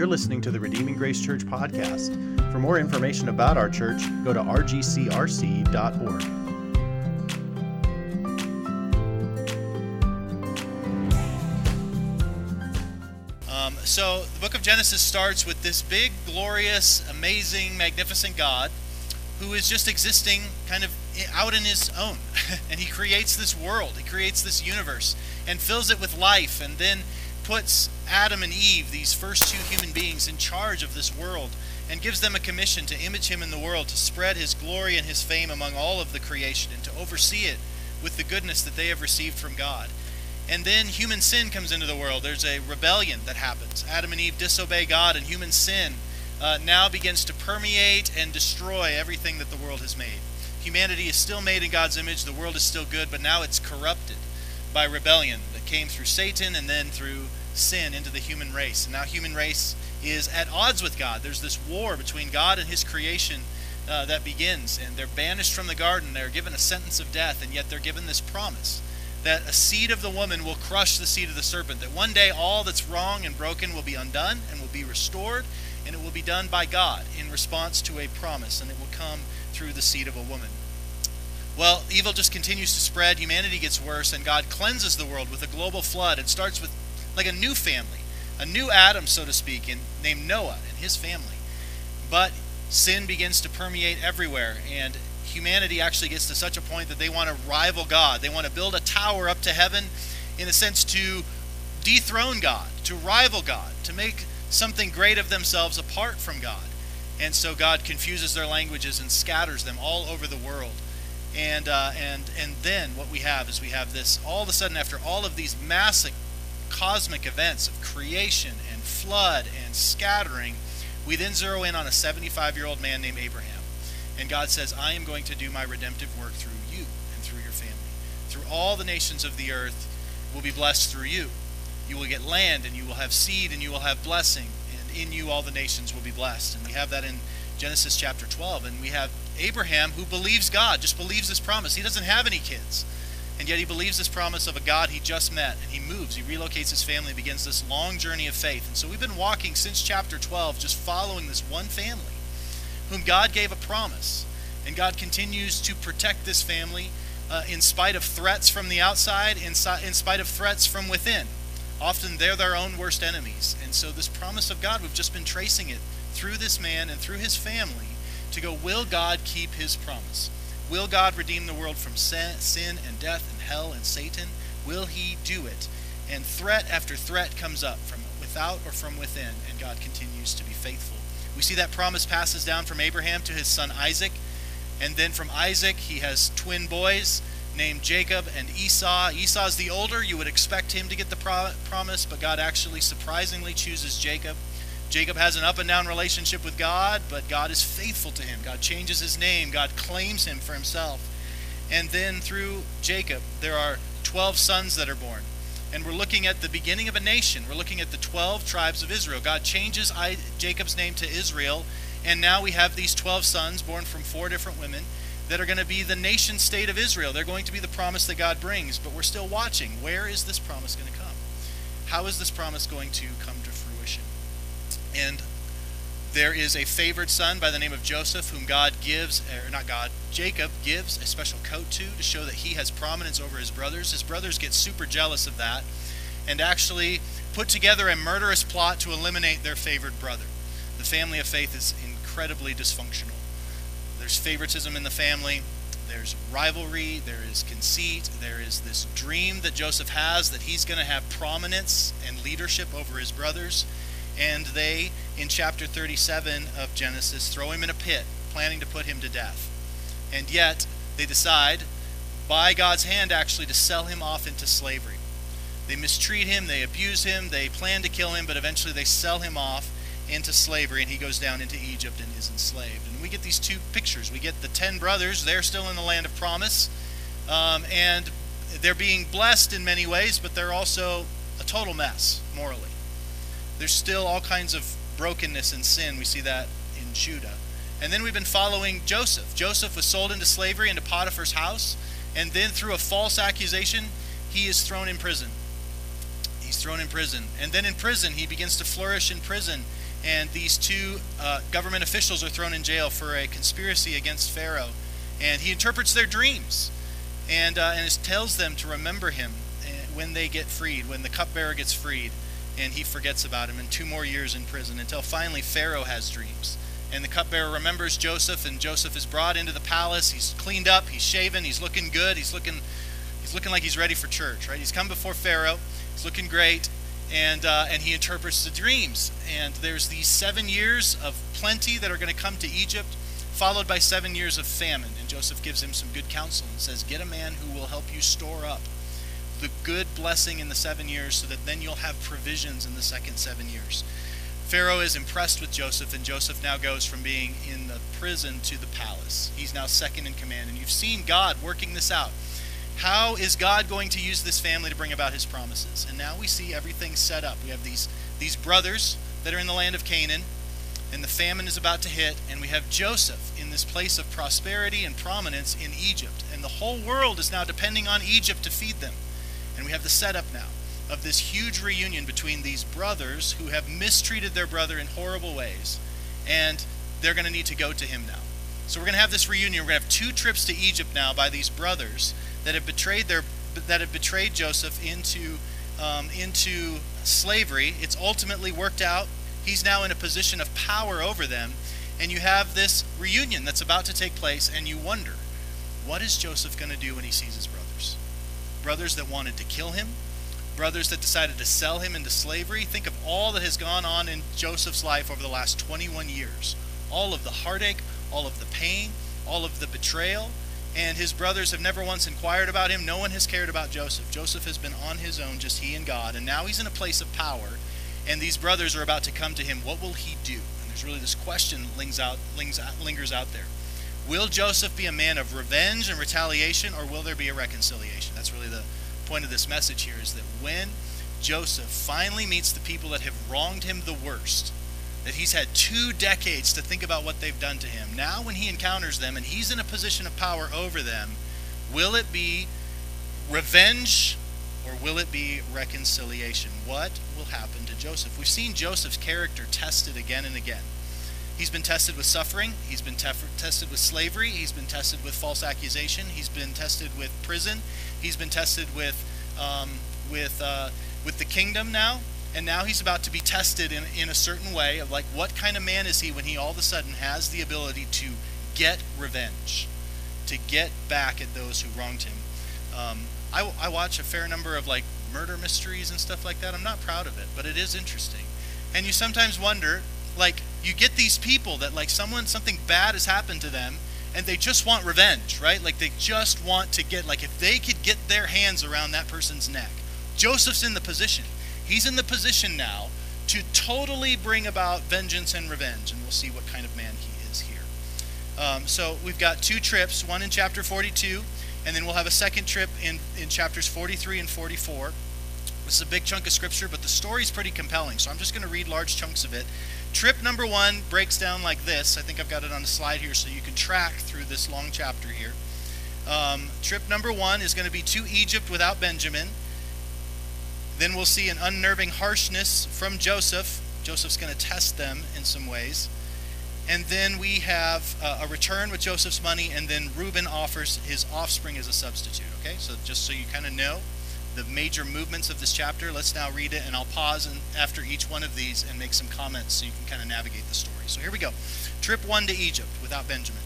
You're listening to the Redeeming Grace Church podcast. For more information about our church, go to rgcrc.org. Um, so the book of Genesis starts with this big, glorious, amazing, magnificent God who is just existing kind of out in his own. and he creates this world, he creates this universe, and fills it with life, and then puts Adam and Eve, these first two human beings, in charge of this world and gives them a commission to image him in the world, to spread his glory and his fame among all of the creation, and to oversee it with the goodness that they have received from God. And then human sin comes into the world. There's a rebellion that happens. Adam and Eve disobey God, and human sin uh, now begins to permeate and destroy everything that the world has made. Humanity is still made in God's image, the world is still good, but now it's corrupted by rebellion came through Satan and then through sin into the human race. And now human race is at odds with God. There's this war between God and his creation uh, that begins, and they're banished from the garden. They're given a sentence of death, and yet they're given this promise that a seed of the woman will crush the seed of the serpent, that one day all that's wrong and broken will be undone and will be restored, and it will be done by God in response to a promise, and it will come through the seed of a woman. Well, evil just continues to spread, humanity gets worse, and God cleanses the world with a global flood. It starts with like a new family, a new Adam, so to speak, in, named Noah and his family. But sin begins to permeate everywhere, and humanity actually gets to such a point that they want to rival God. They want to build a tower up to heaven, in a sense, to dethrone God, to rival God, to make something great of themselves apart from God. And so God confuses their languages and scatters them all over the world. And, uh, and, and then what we have is we have this all of a sudden, after all of these massive cosmic events of creation and flood and scattering, we then zero in on a 75 year old man named Abraham. And God says, I am going to do my redemptive work through you and through your family. Through all the nations of the earth will be blessed through you. You will get land and you will have seed and you will have blessing. And in you all the nations will be blessed. And we have that in Genesis chapter 12. And we have Abraham who believes God, just believes this promise. He doesn't have any kids. And yet he believes this promise of a God he just met, and he moves, he relocates his family, begins this long journey of faith. And so we've been walking since chapter 12, just following this one family, whom God gave a promise. And God continues to protect this family uh, in spite of threats from the outside, in, in spite of threats from within. Often they're their own worst enemies. And so this promise of God, we've just been tracing it through this man and through his family to go, will God keep his promise? Will God redeem the world from sin and death and hell and Satan? Will he do it? And threat after threat comes up from without or from within, and God continues to be faithful. We see that promise passes down from Abraham to his son Isaac, and then from Isaac he has twin boys named Jacob and Esau. Esau's the older, you would expect him to get the pro- promise, but God actually surprisingly chooses Jacob. Jacob has an up and down relationship with God, but God is faithful to him. God changes his name, God claims him for himself. And then through Jacob, there are 12 sons that are born. And we're looking at the beginning of a nation. We're looking at the 12 tribes of Israel. God changes Jacob's name to Israel, and now we have these 12 sons born from four different women that are going to be the nation state of Israel. They're going to be the promise that God brings, but we're still watching. Where is this promise going to come? How is this promise going to come to? And there is a favored son by the name of Joseph, whom God gives, or not God, Jacob gives a special coat to to show that he has prominence over his brothers. His brothers get super jealous of that and actually put together a murderous plot to eliminate their favored brother. The family of faith is incredibly dysfunctional. There's favoritism in the family, there's rivalry, there is conceit, there is this dream that Joseph has that he's going to have prominence and leadership over his brothers and they, in chapter 37 of Genesis, throw him in a pit, planning to put him to death. And yet, they decide, by God's hand, actually, to sell him off into slavery. They mistreat him, they abuse him, they plan to kill him, but eventually they sell him off into slavery, and he goes down into Egypt and is enslaved. And we get these two pictures. We get the ten brothers, they're still in the land of promise, um, and they're being blessed in many ways, but they're also a total mess morally there's still all kinds of brokenness and sin. We see that in Judah. And then we've been following Joseph. Joseph was sold into slavery into Potiphar's house, and then through a false accusation, he is thrown in prison. He's thrown in prison. And then in prison, he begins to flourish in prison. and these two uh, government officials are thrown in jail for a conspiracy against Pharaoh. And he interprets their dreams and, uh, and tells them to remember him uh, when they get freed, when the cupbearer gets freed, and he forgets about him, and two more years in prison until finally Pharaoh has dreams. And the cupbearer remembers Joseph, and Joseph is brought into the palace. He's cleaned up, he's shaven, he's looking good, he's looking, he's looking like he's ready for church, right? He's come before Pharaoh, he's looking great, and uh, and he interprets the dreams. And there's these seven years of plenty that are going to come to Egypt, followed by seven years of famine. And Joseph gives him some good counsel and says, "Get a man who will help you store up the good blessing in the seven years, so that then you'll have provisions in the second seven years." Pharaoh is impressed with Joseph, and Joseph now goes from being in the prison to the palace. He's now second in command, and you've seen God working this out. How is God going to use this family to bring about his promises? And now we see everything set up. We have these, these brothers that are in the land of Canaan, and the famine is about to hit, and we have Joseph in this place of prosperity and prominence in Egypt. And the whole world is now depending on Egypt to feed them. We have the setup now of this huge reunion between these brothers who have mistreated their brother in horrible ways, and they're going to need to go to him now. So we're going to have this reunion. We're going to have two trips to Egypt now by these brothers that have betrayed their that have betrayed Joseph into um, into slavery. It's ultimately worked out. He's now in a position of power over them, and you have this reunion that's about to take place, and you wonder, what is Joseph going to do when he sees his brothers? Brothers that wanted to kill him, brothers that decided to sell him into slavery. Think of all that has gone on in Joseph's life over the last 21 years. All of the heartache, all of the pain, all of the betrayal, and his brothers have never once inquired about him. No one has cared about Joseph. Joseph has been on his own, just he and God, and now he's in a place of power, and these brothers are about to come to him. What will he do? And there's really this question lingers out, lingers out there. Will Joseph be a man of revenge and retaliation, or will there be a reconciliation? That's really the point of this message here is that when Joseph finally meets the people that have wronged him the worst, that he's had two decades to think about what they've done to him. Now, when he encounters them and he's in a position of power over them, will it be revenge or will it be reconciliation? What will happen to Joseph? We've seen Joseph's character tested again and again. He's been tested with suffering. He's been tef- tested with slavery. He's been tested with false accusation. He's been tested with prison. He's been tested with um, with uh, with the kingdom now and now he's about to be tested in, in a certain way of like what kind of man is he when he all of a sudden has the ability to get revenge to get back at those who wronged him um, I, I watch a fair number of like murder mysteries and stuff like that i'm not proud of it but it is interesting and you sometimes wonder like you get these people that like someone something bad has happened to them and they just want revenge right like they just want to get like if they could get their hands around that person's neck joseph's in the position He's in the position now to totally bring about vengeance and revenge, and we'll see what kind of man he is here. Um, so we've got two trips, one in chapter 42, and then we'll have a second trip in, in chapters 43 and 44. This is a big chunk of scripture, but the story's pretty compelling, so I'm just going to read large chunks of it. Trip number one breaks down like this. I think I've got it on the slide here so you can track through this long chapter here. Um, trip number one is going to be to Egypt without Benjamin. Then we'll see an unnerving harshness from Joseph. Joseph's going to test them in some ways. And then we have uh, a return with Joseph's money, and then Reuben offers his offspring as a substitute. Okay, so just so you kind of know the major movements of this chapter, let's now read it, and I'll pause and, after each one of these and make some comments so you can kind of navigate the story. So here we go. Trip one to Egypt without Benjamin.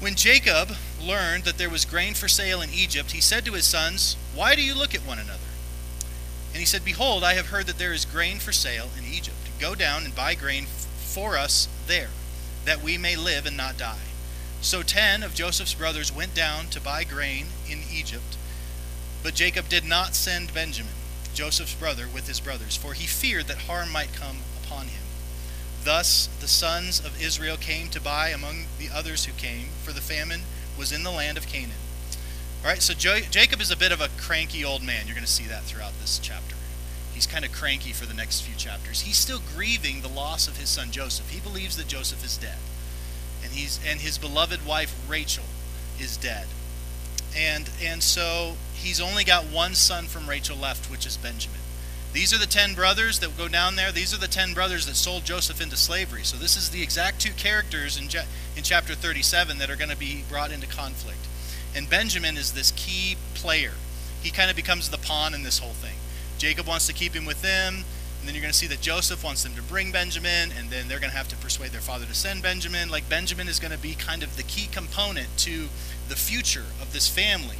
When Jacob learned that there was grain for sale in Egypt, he said to his sons, Why do you look at one another? And he said, Behold, I have heard that there is grain for sale in Egypt. Go down and buy grain for us there, that we may live and not die. So ten of Joseph's brothers went down to buy grain in Egypt. But Jacob did not send Benjamin, Joseph's brother, with his brothers, for he feared that harm might come upon him. Thus the sons of Israel came to buy among the others who came, for the famine was in the land of Canaan. All right, so jo- Jacob is a bit of a cranky old man. You're going to see that throughout this chapter. He's kind of cranky for the next few chapters. He's still grieving the loss of his son Joseph. He believes that Joseph is dead. And he's and his beloved wife Rachel is dead. And and so he's only got one son from Rachel left, which is Benjamin. These are the ten brothers that go down there. These are the ten brothers that sold Joseph into slavery. So this is the exact two characters in, in chapter 37 that are going to be brought into conflict. And Benjamin is this key player. He kind of becomes the pawn in this whole thing. Jacob wants to keep him with them, and then you're going to see that Joseph wants them to bring Benjamin, and then they're going to have to persuade their father to send Benjamin. Like Benjamin is going to be kind of the key component to the future of this family.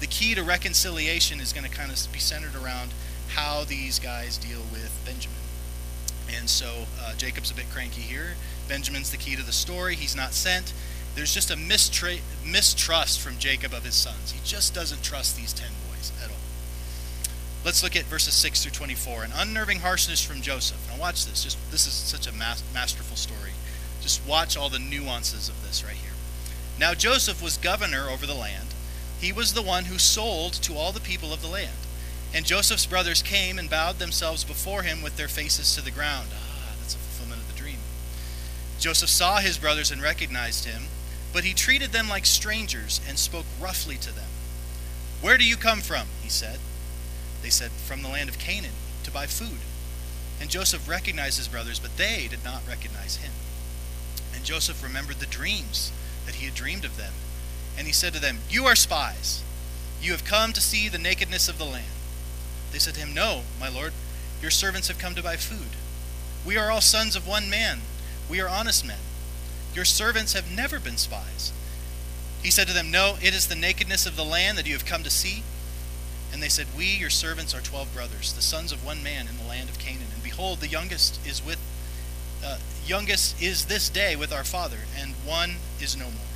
The key to reconciliation is going to kind of be centered around how these guys deal with Benjamin. And so uh, Jacob's a bit cranky here. Benjamin's the key to the story. He's not sent. There's just a mistra- mistrust from Jacob of his sons. He just doesn't trust these ten boys at all. Let's look at verses 6 through 24. An unnerving harshness from Joseph. Now watch this. Just this is such a mas- masterful story. Just watch all the nuances of this right here. Now Joseph was governor over the land. He was the one who sold to all the people of the land. And Joseph's brothers came and bowed themselves before him with their faces to the ground. Ah, that's a fulfillment of the dream. Joseph saw his brothers and recognized him, but he treated them like strangers and spoke roughly to them. Where do you come from? he said. They said, From the land of Canaan, to buy food. And Joseph recognized his brothers, but they did not recognize him. And Joseph remembered the dreams that he had dreamed of them. And he said to them, You are spies. You have come to see the nakedness of the land. They said to him, No, my lord, your servants have come to buy food. We are all sons of one man. We are honest men. Your servants have never been spies. He said to them, No, it is the nakedness of the land that you have come to see. And they said, We, your servants, are twelve brothers, the sons of one man in the land of Canaan. And behold, the youngest is with uh, youngest is this day with our father, and one is no more.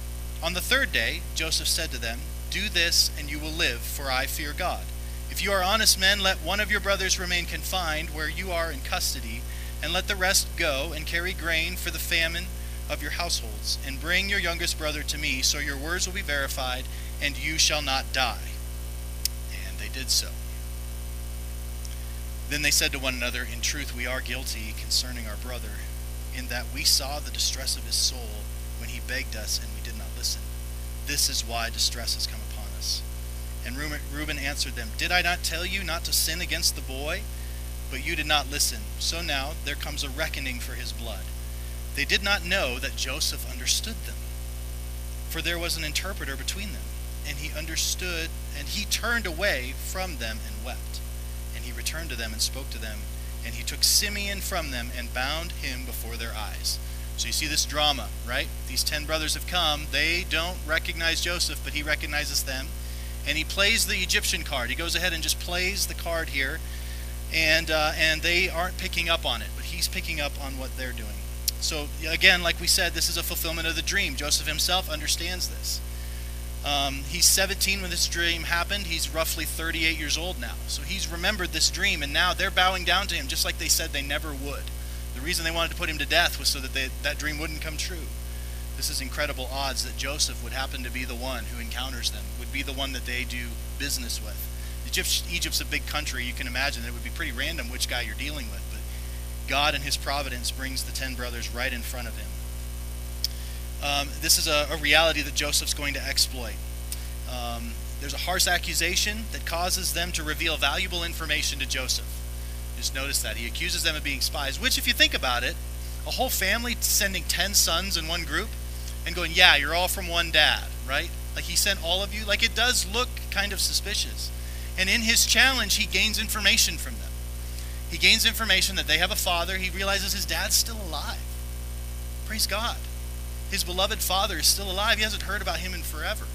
On the third day, Joseph said to them, Do this, and you will live, for I fear God. If you are honest men, let one of your brothers remain confined where you are in custody, and let the rest go and carry grain for the famine of your households, and bring your youngest brother to me, so your words will be verified, and you shall not die. And they did so. Then they said to one another, In truth, we are guilty concerning our brother, in that we saw the distress of his soul when he begged us, and we did not. This is why distress has come upon us. And Reuben answered them, Did I not tell you not to sin against the boy? But you did not listen. So now there comes a reckoning for his blood. They did not know that Joseph understood them, for there was an interpreter between them. And he understood, and he turned away from them and wept. And he returned to them and spoke to them. And he took Simeon from them and bound him before their eyes. So you see this drama, right? These ten brothers have come. They don't recognize Joseph, but he recognizes them and he plays the Egyptian card. He goes ahead and just plays the card here, and uh, and they aren't picking up on it, but he's picking up on what they're doing. So again, like we said, this is a fulfillment of the dream. Joseph himself understands this. Um, he's 17 when this dream happened. He's roughly 38 years old now. So he's remembered this dream, and now they're bowing down to him just like they said they never would. The reason they wanted to put him to death was so that they, that dream wouldn't come true. This is incredible odds that Joseph would happen to be the one who encounters them, would be the one that they do business with. Egypt, Egypt's a big country. You can imagine it would be pretty random which guy you're dealing with, but God in His providence brings the ten brothers right in front of him. Um, this is a, a, reality that Joseph's going to exploit. Um, there's a harsh accusation that causes them to reveal valuable information to Joseph. Just notice that. He accuses them of being spies, which, if you think about it, a whole family sending 10 sons in one group and going, yeah, you're all from one dad, right? Like he sent all of you. Like it does look kind of suspicious. And in his challenge, he gains information from them. He gains information that they have a father. He realizes his dad's still alive. Praise God. His beloved father is still alive. He hasn't heard about him in forever.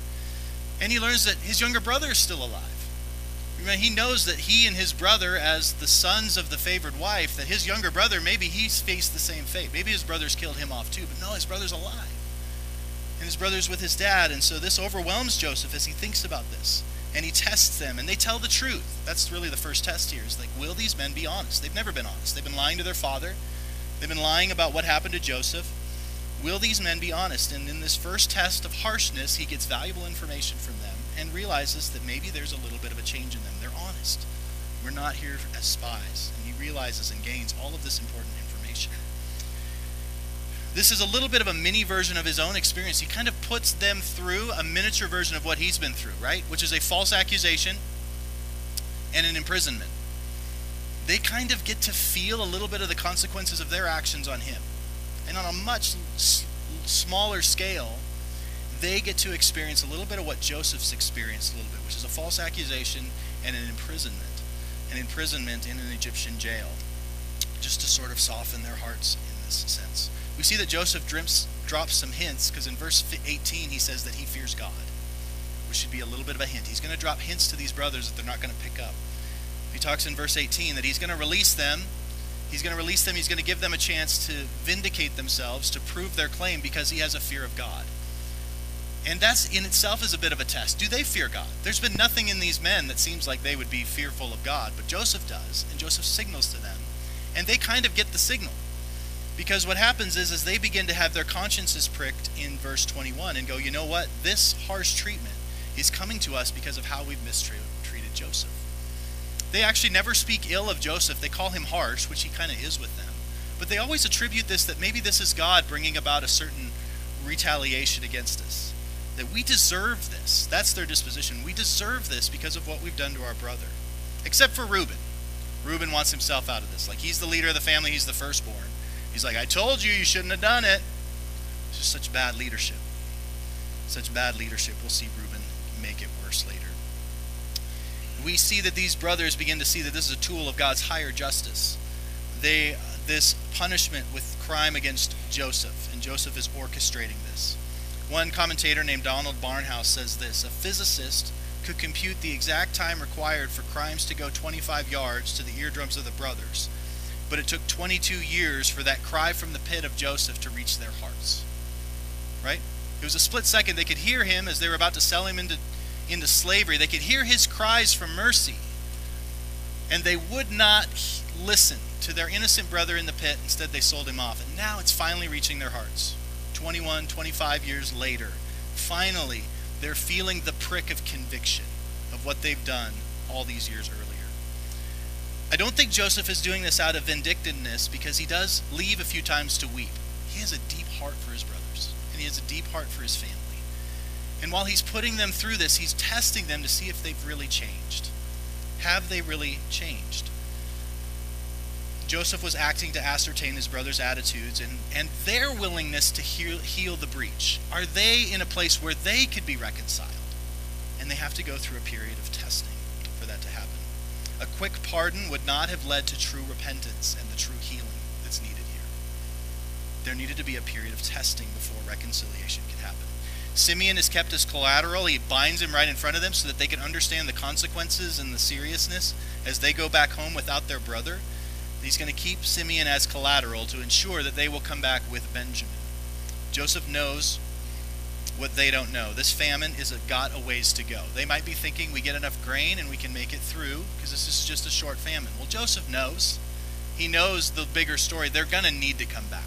And he learns that his younger brother is still alive. He knows that he and his brother, as the sons of the favored wife, that his younger brother, maybe he's faced the same fate. Maybe his brothers killed him off too, but no, his brother's alive. And his brother's with his dad, and so this overwhelms Joseph as he thinks about this. and he tests them, and they tell the truth. That's really the first test here. Is like, will these men be honest? They've never been honest. They've been lying to their father. They've been lying about what happened to Joseph. Will these men be honest? And in this first test of harshness, he gets valuable information from them and realizes that maybe there's a little bit of a change in them. Honest. We're not here as spies. And he realizes and gains all of this important information. This is a little bit of a mini version of his own experience. He kind of puts them through a miniature version of what he's been through, right? Which is a false accusation and an imprisonment. They kind of get to feel a little bit of the consequences of their actions on him. And on a much smaller scale, they get to experience a little bit of what Joseph's experienced a little bit, which is a false accusation and an imprisonment. An imprisonment in an Egyptian jail, just to sort of soften their hearts in this sense we see that Joseph drops, drops some hints because in verse 18 he says that he fears God, which should be a little bit of a hint. He's going to drop hints to these brothers that they're not going to pick up. He talks in verse 18 that he's going to release them. He's going to release them. He's going to give them a chance to vindicate themselves, to prove their claim because he has a fear of God. And that's in itself is a bit of a test. Do they fear God? There's been nothing in these men that seems like they would be fearful of God, but Joseph does, and Joseph signals to them. And they kind of get the signal. Because what happens is, as they begin to have their consciences pricked in verse 21 and go, you know what? This harsh treatment is coming to us because of how we've mistreated Joseph. They actually never speak ill of Joseph. They call him harsh, which he kind of is with them. But they always attribute this that maybe this is God bringing about a certain retaliation against us. That we deserve this. That's their disposition. We deserve this because of what we've done to our brother. Except for Reuben. Reuben wants himself out of this. Like he's the leader of the family, he's the firstborn. He's like, I told you you shouldn't have done it. It's just such bad leadership. Such bad leadership. We'll see Reuben make it worse later. We see that these brothers begin to see that this is a tool of God's higher justice. They this punishment with crime against Joseph, and Joseph is orchestrating this. One commentator named Donald Barnhouse says this A physicist could compute the exact time required for crimes to go 25 yards to the eardrums of the brothers but it took 22 years for that cry from the pit of Joseph to reach their hearts. Right? It was a split second. They could hear him as they were about to sell him into, into slavery. They could hear his cries for mercy. And they would not listen to their innocent brother in the pit. Instead, they sold him off. And now it's finally reaching their hearts. 21, 25 years later, finally, they're feeling the prick of conviction of what they've done all these years earlier. I don't think Joseph is doing this out of vindictiveness because he does leave a few times to weep. He has a deep heart for his brothers, and he has a deep heart for his family. And while he's putting them through this, he's testing them to see if they've really changed. Have they really changed? Joseph was acting to ascertain his brothers' attitudes and, and their willingness to heal, heal the breach. Are they in a place where they could be reconciled? And they have to go through a period of testing for that to happen. A quick pardon would not have led to true repentance and the true healing that's needed here. There needed to be a period of testing before reconciliation could happen. Simeon is kept as collateral. He binds him right in front of them so that they can understand the consequences and the seriousness as they go back home without their brother. He's going to keep Simeon as collateral to ensure that they will come back with Benjamin. Joseph knows what they don't know. This famine is a, got a ways to go. They might be thinking we get enough grain and we can make it through because this is just a short famine. Well, Joseph knows. He knows the bigger story. They're going to need to come back.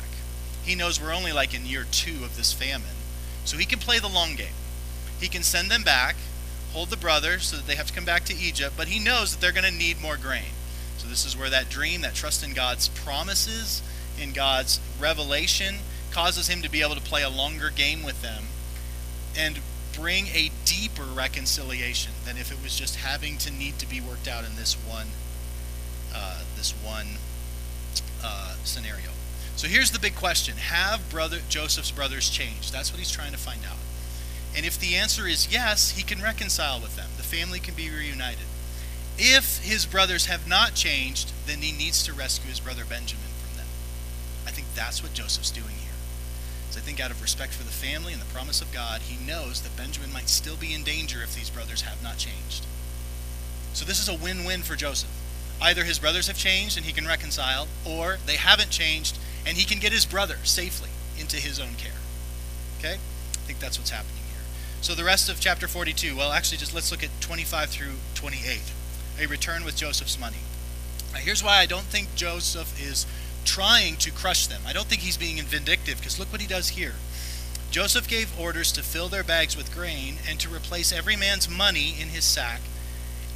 He knows we're only like in year two of this famine. So he can play the long game. He can send them back, hold the brothers so that they have to come back to Egypt, but he knows that they're going to need more grain. This is where that dream, that trust in God's promises, in God's revelation, causes him to be able to play a longer game with them and bring a deeper reconciliation than if it was just having to need to be worked out in this one uh, this one uh, scenario. So here's the big question: Have brother Joseph's brothers changed? That's what he's trying to find out. And if the answer is yes, he can reconcile with them. The family can be reunited. If his brothers have not changed, then he needs to rescue his brother Benjamin from them. I think that's what Joseph's doing here. So I think out of respect for the family and the promise of God, he knows that Benjamin might still be in danger if these brothers have not changed. So this is a win-win for Joseph. Either his brothers have changed and he can reconcile, or they haven't changed and he can get his brother safely into his own care. Okay? I think that's what's happening here. So the rest of chapter 42, well, actually, just let's look at 25 through 28. A return with Joseph's money. Now, here's why I don't think Joseph is trying to crush them. I don't think he's being vindictive, because look what he does here. Joseph gave orders to fill their bags with grain and to replace every man's money in his sack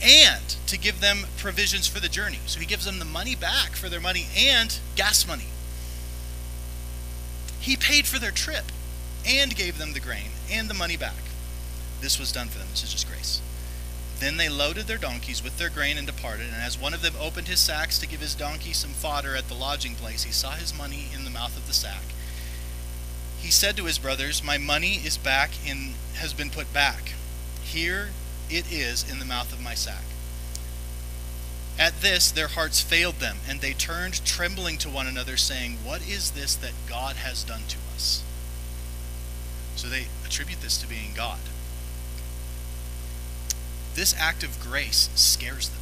and to give them provisions for the journey. So he gives them the money back for their money and gas money. He paid for their trip and gave them the grain and the money back. This was done for them. This is just grace. Then they loaded their donkeys with their grain and departed. And as one of them opened his sacks to give his donkey some fodder at the lodging place, he saw his money in the mouth of the sack he said to his brothers, My money is back in has been put back. Here it is in the mouth of my sack. At this their hearts failed them, and they turned trembling to one another, saying, What is this that God has done to us? So they attribute this to being God. This act of grace scares them.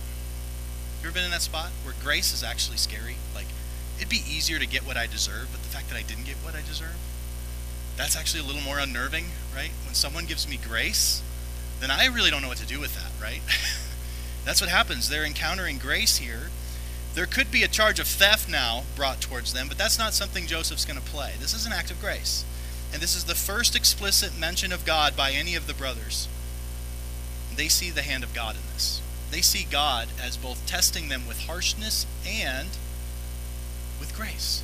You ever been in that spot where grace is actually scary? Like, it'd be easier to get what I deserve, but the fact that I didn't get what I deserve, that's actually a little more unnerving, right? When someone gives me grace, then I really don't know what to do with that, right? that's what happens. They're encountering grace here. There could be a charge of theft now brought towards them, but that's not something Joseph's going to play. This is an act of grace. And this is the first explicit mention of God by any of the brothers. They see the hand of God in this. They see God as both testing them with harshness and with grace.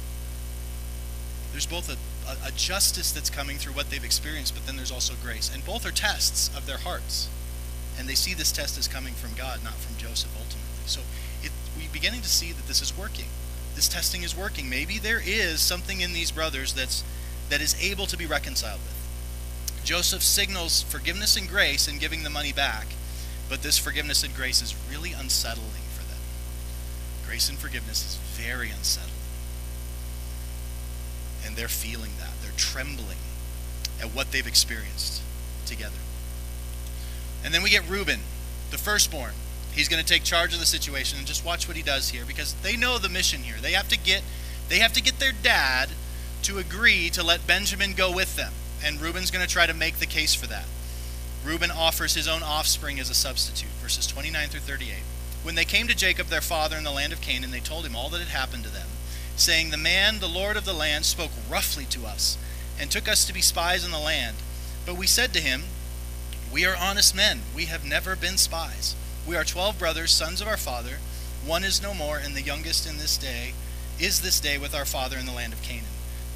There's both a a, a justice that's coming through what they've experienced, but then there's also grace. And both are tests of their hearts. And they see this test as coming from God, not from Joseph ultimately. So it, we're beginning to see that this is working. This testing is working. Maybe there is something in these brothers that's that is able to be reconciled with. Joseph signals forgiveness and grace in giving the money back, but this forgiveness and grace is really unsettling for them. Grace and forgiveness is very unsettling and they're feeling that. They're trembling at what they've experienced together. And then we get Reuben, the firstborn. He's going to take charge of the situation and just watch what he does here because they know the mission here. They have to get they have to get their dad to agree to let Benjamin go with them. And Reuben's going to try to make the case for that. Reuben offers his own offspring as a substitute, verses 29 through 38. When they came to Jacob, their father, in the land of Canaan, they told him all that had happened to them saying, The man, the Lord of the land, spoke roughly to us, and took us to be spies in the land. But we said to him, We are honest men, we have never been spies. We are twelve brothers, sons of our father. One is no more, and the youngest in this day is this day with our father in the land of Canaan.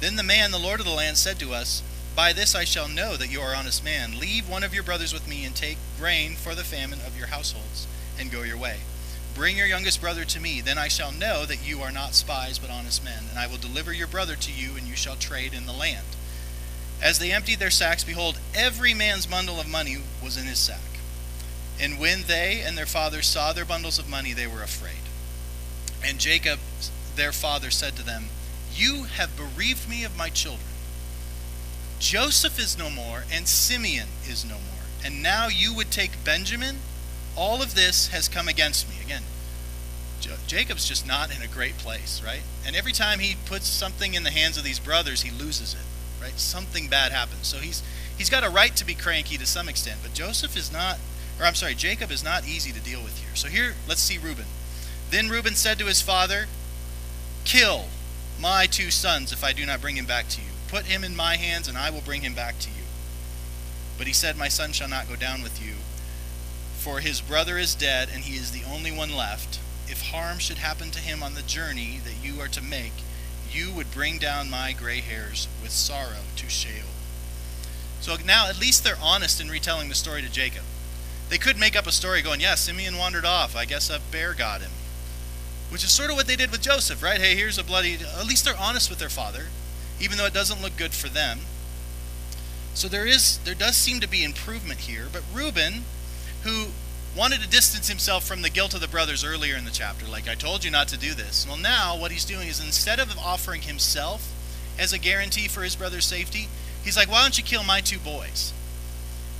Then the man, the Lord of the land, said to us, By this I shall know that you are honest man. Leave one of your brothers with me, and take grain for the famine of your households, and go your way. Bring your youngest brother to me, then I shall know that you are not spies but honest men, and I will deliver your brother to you, and you shall trade in the land. As they emptied their sacks, behold, every man's bundle of money was in his sack. And when they and their father saw their bundles of money, they were afraid. And Jacob, their father, said to them, You have bereaved me of my children. Joseph is no more, and Simeon is no more. And now you would take Benjamin? all of this has come against me. Again, Jacob's just not in a great place, right? And every time he puts something in the hands of these brothers, he loses it, right? Something bad happens. So he's he's got a right to be cranky to some extent, but Joseph is not, or I'm sorry, Jacob is not easy to deal with here. So here, let's see Reuben. Then Reuben said to his father, Kill my two sons if I do not bring him back to you. Put him in my hands, and I will bring him back to you. But he said, My son shall not go down with you for his brother is dead, and he is the only one left. If harm should happen to him on the journey that you are to make, you would bring down my gray hairs with sorrow to Sheol. So now at least they're honest in retelling the story to Jacob. They could make up a story going, yeah, Simeon wandered off. I guess a bear got him. Which is sort of what they did with Joseph, right? Hey, here's a bloody. At least they're honest with their father, even though it doesn't look good for them. So there is, there does seem to be improvement here. But Reuben who wanted to distance himself from the guilt of the brothers earlier in the chapter. Like, I told you not to do this. Well, now what he's doing is instead of offering himself as a guarantee for his brother's safety, he's like, why don't you kill my two boys?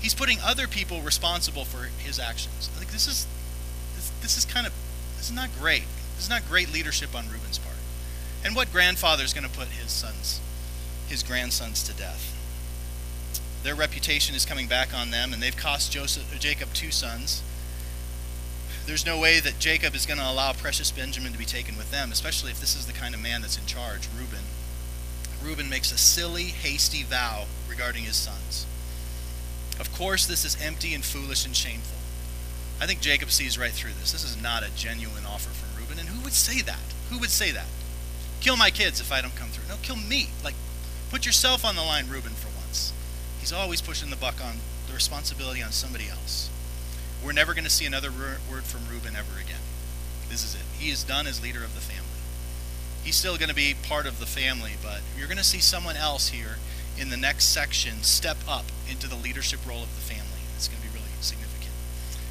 He's putting other people responsible for his actions. Like, this is, this, this is kind of, this is not great. This is not great leadership on Reuben's part. And what grandfather is going to put his sons, his grandsons to death? their reputation is coming back on them, and they've cost Joseph, Jacob two sons. There's no way that Jacob is going to allow precious Benjamin to be taken with them, especially if this is the kind of man that's in charge, Reuben. Reuben makes a silly, hasty vow regarding his sons. Of course, this is empty and foolish and shameful. I think Jacob sees right through this. This is not a genuine offer from Reuben. And who would say that? Who would say that? Kill my kids if I don't come through. No, kill me. Like, put yourself on the line, Reuben, for once. He's always pushing the buck on the responsibility on somebody else. We're never going to see another word from Reuben ever again. This is it. He is done as leader of the family. He's still going to be part of the family, but you're going to see someone else here in the next section step up into the leadership role of the family. It's going to be really significant.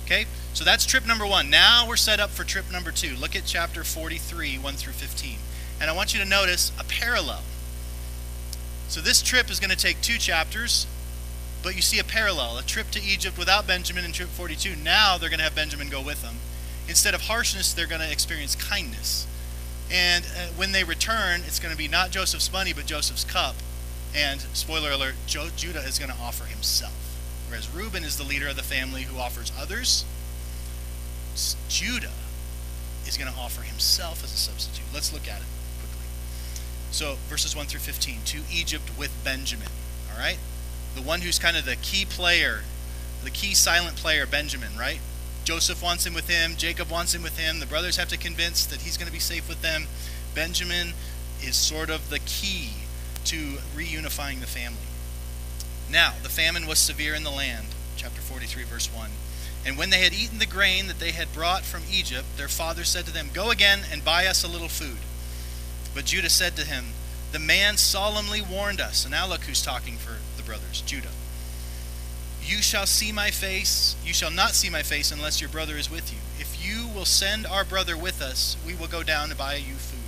Okay, so that's trip number one. Now we're set up for trip number two. Look at chapter 43, 1 through 15. And I want you to notice a parallel. So this trip is going to take two chapters, but you see a parallel. A trip to Egypt without Benjamin in trip 42. Now they're going to have Benjamin go with them. Instead of harshness, they're going to experience kindness. And uh, when they return, it's going to be not Joseph's money, but Joseph's cup. And spoiler alert, jo- Judah is going to offer himself. Whereas Reuben is the leader of the family who offers others. Judah is going to offer himself as a substitute. Let's look at it. So, verses 1 through 15 to Egypt with Benjamin. All right? The one who's kind of the key player, the key silent player, Benjamin, right? Joseph wants him with him. Jacob wants him with him. The brothers have to convince that he's going to be safe with them. Benjamin is sort of the key to reunifying the family. Now, the famine was severe in the land, chapter 43, verse 1. And when they had eaten the grain that they had brought from Egypt, their father said to them, Go again and buy us a little food. But Judah said to him, The man solemnly warned us. And now look who's talking for the brothers Judah. You shall see my face. You shall not see my face unless your brother is with you. If you will send our brother with us, we will go down to buy you food.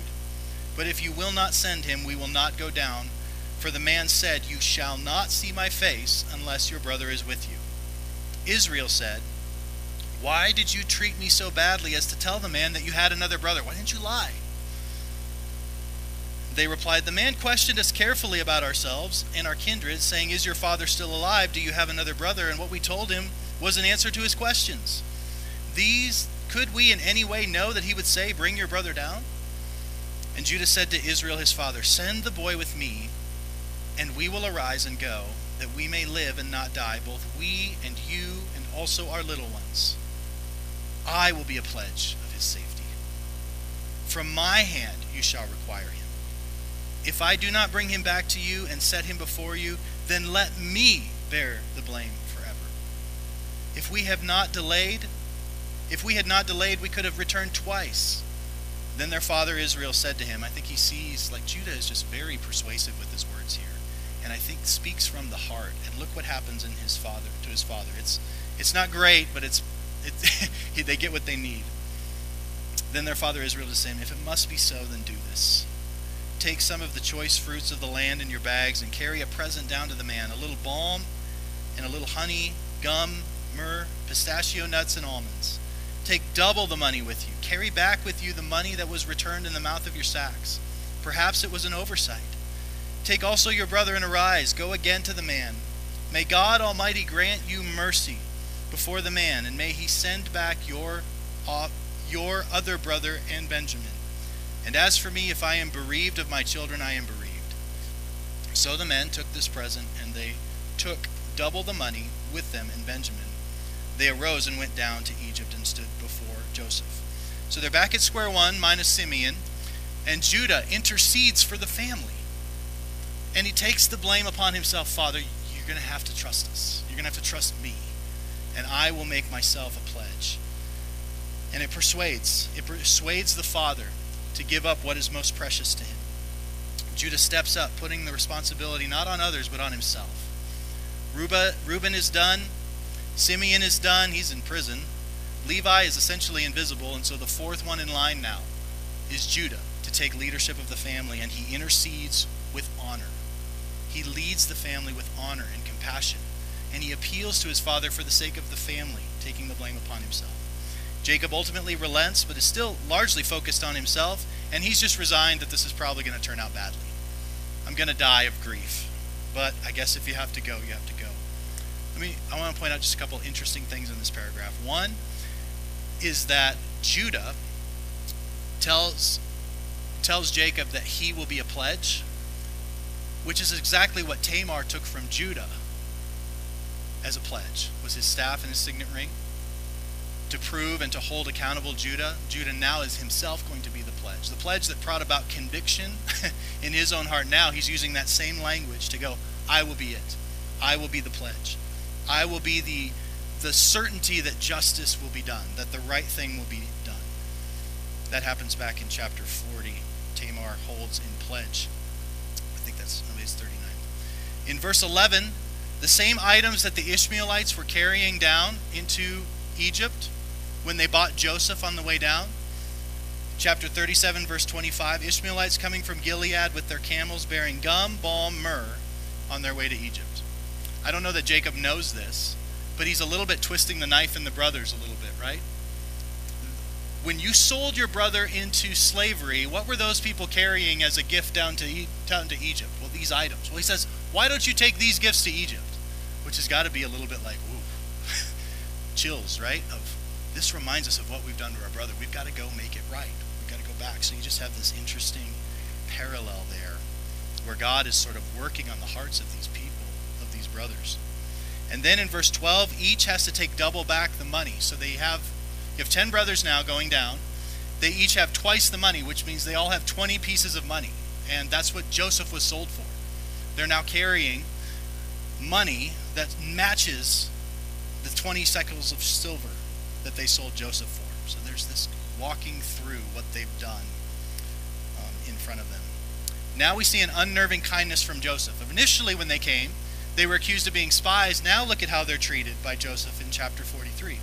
But if you will not send him, we will not go down. For the man said, You shall not see my face unless your brother is with you. Israel said, Why did you treat me so badly as to tell the man that you had another brother? Why didn't you lie? They replied, The man questioned us carefully about ourselves and our kindred, saying, Is your father still alive? Do you have another brother? And what we told him was an answer to his questions. These could we in any way know that he would say, Bring your brother down? And Judah said to Israel his father, Send the boy with me, and we will arise and go, that we may live and not die, both we and you and also our little ones. I will be a pledge of his safety. From my hand you shall require him. If I do not bring him back to you and set him before you, then let me bear the blame forever. If we have not delayed, if we had not delayed, we could have returned twice then their father Israel said to him, I think he sees, like Judah is just very persuasive with his words here. And I think speaks from the heart. And look what happens in his father to his father. It's it's not great, but it's it, they get what they need. Then their father Israel to him, If it must be so, then do this. Take some of the choice fruits of the land in your bags and carry a present down to the man, a little balm and a little honey, gum, myrrh, pistachio nuts, and almonds. Take double the money with you. Carry back with you the money that was returned in the mouth of your sacks. Perhaps it was an oversight. Take also your brother and arise. Go again to the man. May God Almighty grant you mercy before the man, and may he send back your, uh, your other brother and Benjamin. And as for me, if I am bereaved of my children, I am bereaved. So the men took this present, and they took double the money with them and Benjamin. They arose and went down to Egypt and stood before Joseph. So they're back at square one, minus Simeon, and Judah intercedes for the family. And he takes the blame upon himself Father, you're going to have to trust us. You're going to have to trust me. And I will make myself a pledge. And it persuades. It persuades the father to give up what is most precious to him. Judah steps up, putting the responsibility not on others, but on himself. Reuben is done. Simeon is done. He's in prison. Levi is essentially invisible, and so the fourth one in line now is Judah to take leadership of the family, and he intercedes with honor. He leads the family with honor and compassion, and he appeals to his father for the sake of the family, taking the blame upon himself. Jacob ultimately relents, but is still largely focused on himself, and he's just resigned that this is probably going to turn out badly. I'm going to die of grief, but I guess if you have to go, you have to go. me I want to point out just a couple interesting things in this paragraph. One is that Judah tells tells Jacob that he will be a pledge, which is exactly what Tamar took from Judah as a pledge. Was his staff and his signet ring to prove and to hold accountable Judah. Judah now is himself going to be the pledge. The pledge that brought about conviction in his own heart. Now he's using that same language to go, I will be it. I will be the pledge. I will be the the certainty that justice will be done, that the right thing will be done. That happens back in chapter 40. Tamar holds in pledge. I think that's Numbers 39. In verse 11, the same items that the Ishmaelites were carrying down into Egypt when they bought Joseph on the way down. Chapter 37, verse 25 Ishmaelites coming from Gilead with their camels bearing gum, balm, myrrh on their way to Egypt. I don't know that Jacob knows this, but he's a little bit twisting the knife in the brothers a little bit, right? When you sold your brother into slavery, what were those people carrying as a gift down to, down to Egypt? Well, these items. Well, he says, why don't you take these gifts to Egypt? Which has got to be a little bit like, ooh, chills, right? Of this reminds us of what we've done to our brother. We've got to go make it right. We've got to go back. So you just have this interesting parallel there where God is sort of working on the hearts of these people, of these brothers. And then in verse 12, each has to take double back the money. So they have you have 10 brothers now going down. They each have twice the money, which means they all have 20 pieces of money. And that's what Joseph was sold for. They're now carrying money that matches the 20 shekels of silver that they sold Joseph for. So there's this walking through what they've done um, in front of them. Now we see an unnerving kindness from Joseph. Initially, when they came, they were accused of being spies. Now look at how they're treated by Joseph in chapter 43.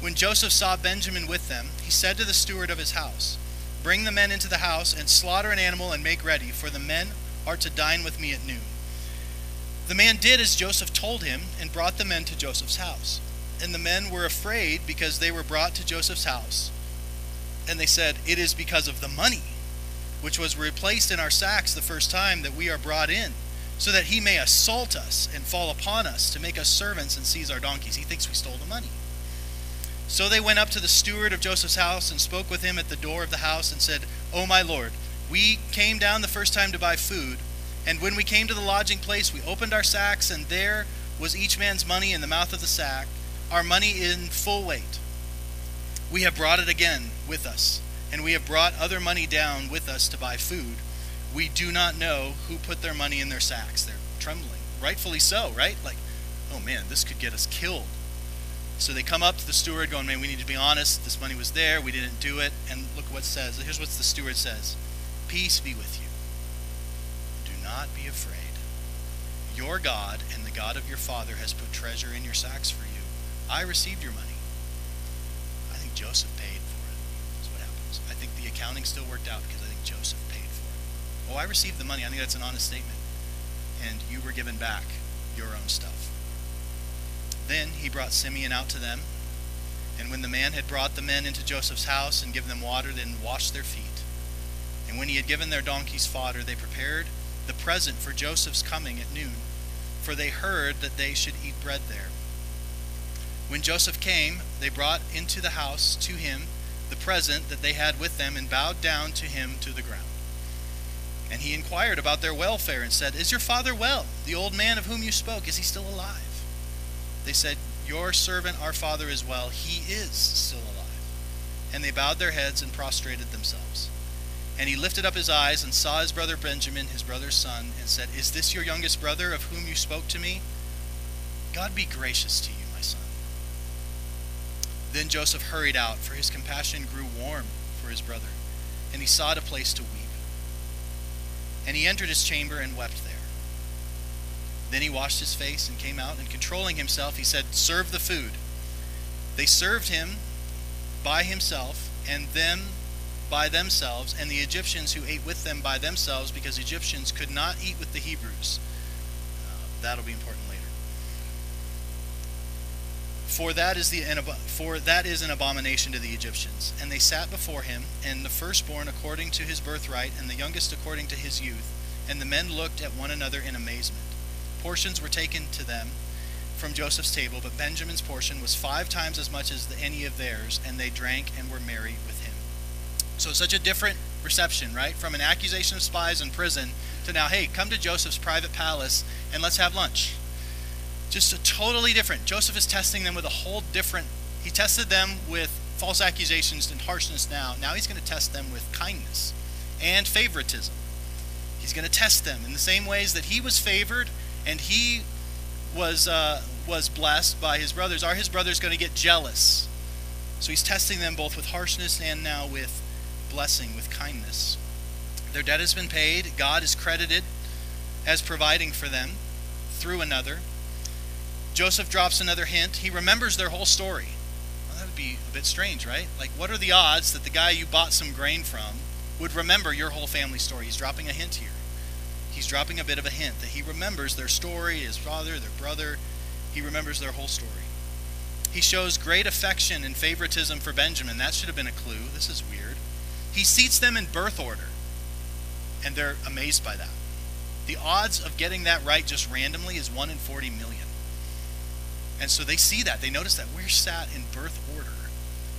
When Joseph saw Benjamin with them, he said to the steward of his house, Bring the men into the house and slaughter an animal and make ready, for the men are to dine with me at noon. The man did as Joseph told him and brought the men to Joseph's house. And the men were afraid because they were brought to Joseph's house. And they said, It is because of the money, which was replaced in our sacks the first time that we are brought in, so that he may assault us and fall upon us to make us servants and seize our donkeys. He thinks we stole the money. So they went up to the steward of Joseph's house and spoke with him at the door of the house and said, O my lord, we came down the first time to buy food and when we came to the lodging place, we opened our sacks, and there was each man's money in the mouth of the sack, our money in full weight. We have brought it again with us, and we have brought other money down with us to buy food. We do not know who put their money in their sacks. They're trembling. Rightfully so, right? Like, oh man, this could get us killed. So they come up to the steward going, man, we need to be honest. This money was there. We didn't do it. And look what says. Here's what the steward says Peace be with you Do not be afraid. Your God and the God of your father has put treasure in your sacks for you. I received your money. I think Joseph paid for it. That's what happens. I think the accounting still worked out because I think Joseph paid for it. Oh, I received the money. I think that's an honest statement. And you were given back your own stuff. Then he brought Simeon out to them. And when the man had brought the men into Joseph's house and given them water, then washed their feet. And when he had given their donkeys fodder, they prepared the present for Joseph's coming at noon, for they heard that they should eat bread there. When Joseph came, they brought into the house to him the present that they had with them and bowed down to him to the ground. And he inquired about their welfare and said, Is your father well? The old man of whom you spoke, is he still alive? They said, Your servant, our father, is well. He is still alive. And they bowed their heads and prostrated themselves. And he lifted up his eyes and saw his brother Benjamin, his brother's son, and said, Is this your youngest brother of whom you spoke to me? God be gracious to you. Then Joseph hurried out, for his compassion grew warm for his brother, and he sought a place to weep. And he entered his chamber and wept there. Then he washed his face and came out, and controlling himself, he said, Serve the food. They served him by himself, and them by themselves, and the Egyptians who ate with them by themselves, because Egyptians could not eat with the Hebrews. Uh, that'll be important. For that is the for that is an abomination to the Egyptians. And they sat before him, and the firstborn according to his birthright, and the youngest according to his youth. And the men looked at one another in amazement. Portions were taken to them from Joseph's table, but Benjamin's portion was five times as much as the, any of theirs, and they drank and were merry with him. So, such a different reception, right? From an accusation of spies in prison to now, hey, come to Joseph's private palace and let's have lunch. Just a totally different. Joseph is testing them with a whole different. He tested them with false accusations and harshness now. Now he's going to test them with kindness and favoritism. He's going to test them in the same ways that he was favored and he was uh, was blessed by his brothers. Are his brothers going to get jealous? So he's testing them both with harshness and now with blessing, with kindness. Their debt has been paid. God is credited as providing for them through another. Joseph drops another hint. He remembers their whole story. Well, that would be a bit strange, right? Like, what are the odds that the guy you bought some grain from would remember your whole family story? He's dropping a hint here. He's dropping a bit of a hint that he remembers their story, his father, their brother. He remembers their whole story. He shows great affection and favoritism for Benjamin. That should have been a clue. This is weird. He seats them in birth order, and they're amazed by that. The odds of getting that right just randomly is 1 in 40 million. And so they see that. They notice that we're sat in birth order.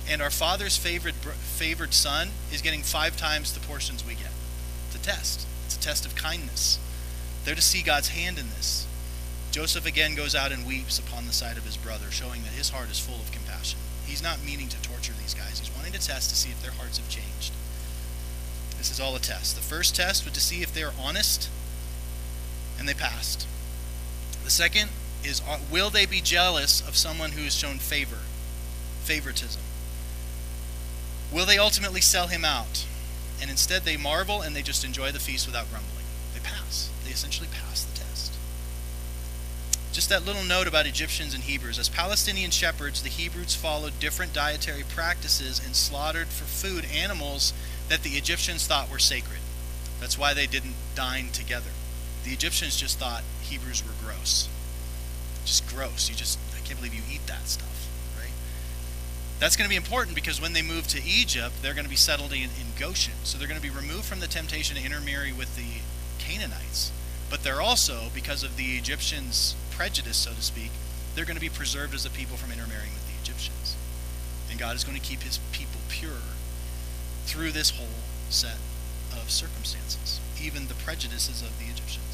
And our father's favored, favored son is getting five times the portions we get. It's a test. It's a test of kindness. They're to see God's hand in this. Joseph again goes out and weeps upon the side of his brother, showing that his heart is full of compassion. He's not meaning to torture these guys. He's wanting to test to see if their hearts have changed. This is all a test. The first test was to see if they're honest, and they passed. The second is will they be jealous of someone who has shown favor, favoritism? Will they ultimately sell him out? And instead they marvel and they just enjoy the feast without grumbling. They pass. They essentially pass the test. Just that little note about Egyptians and Hebrews. As Palestinian shepherds, the Hebrews followed different dietary practices and slaughtered for food animals that the Egyptians thought were sacred. That's why they didn't dine together. The Egyptians just thought Hebrews were gross just gross. You just, I can't believe you eat that stuff, right? That's going to be important because when they move to Egypt, they're going to be settled in, in Goshen. So they're going to be removed from the temptation to intermarry with the Canaanites. But they're also, because of the Egyptians' prejudice, so to speak, they're going to be preserved as a people from intermarrying with the Egyptians. And God is going to keep his people pure through this whole set of circumstances, even the prejudices of the Egyptians.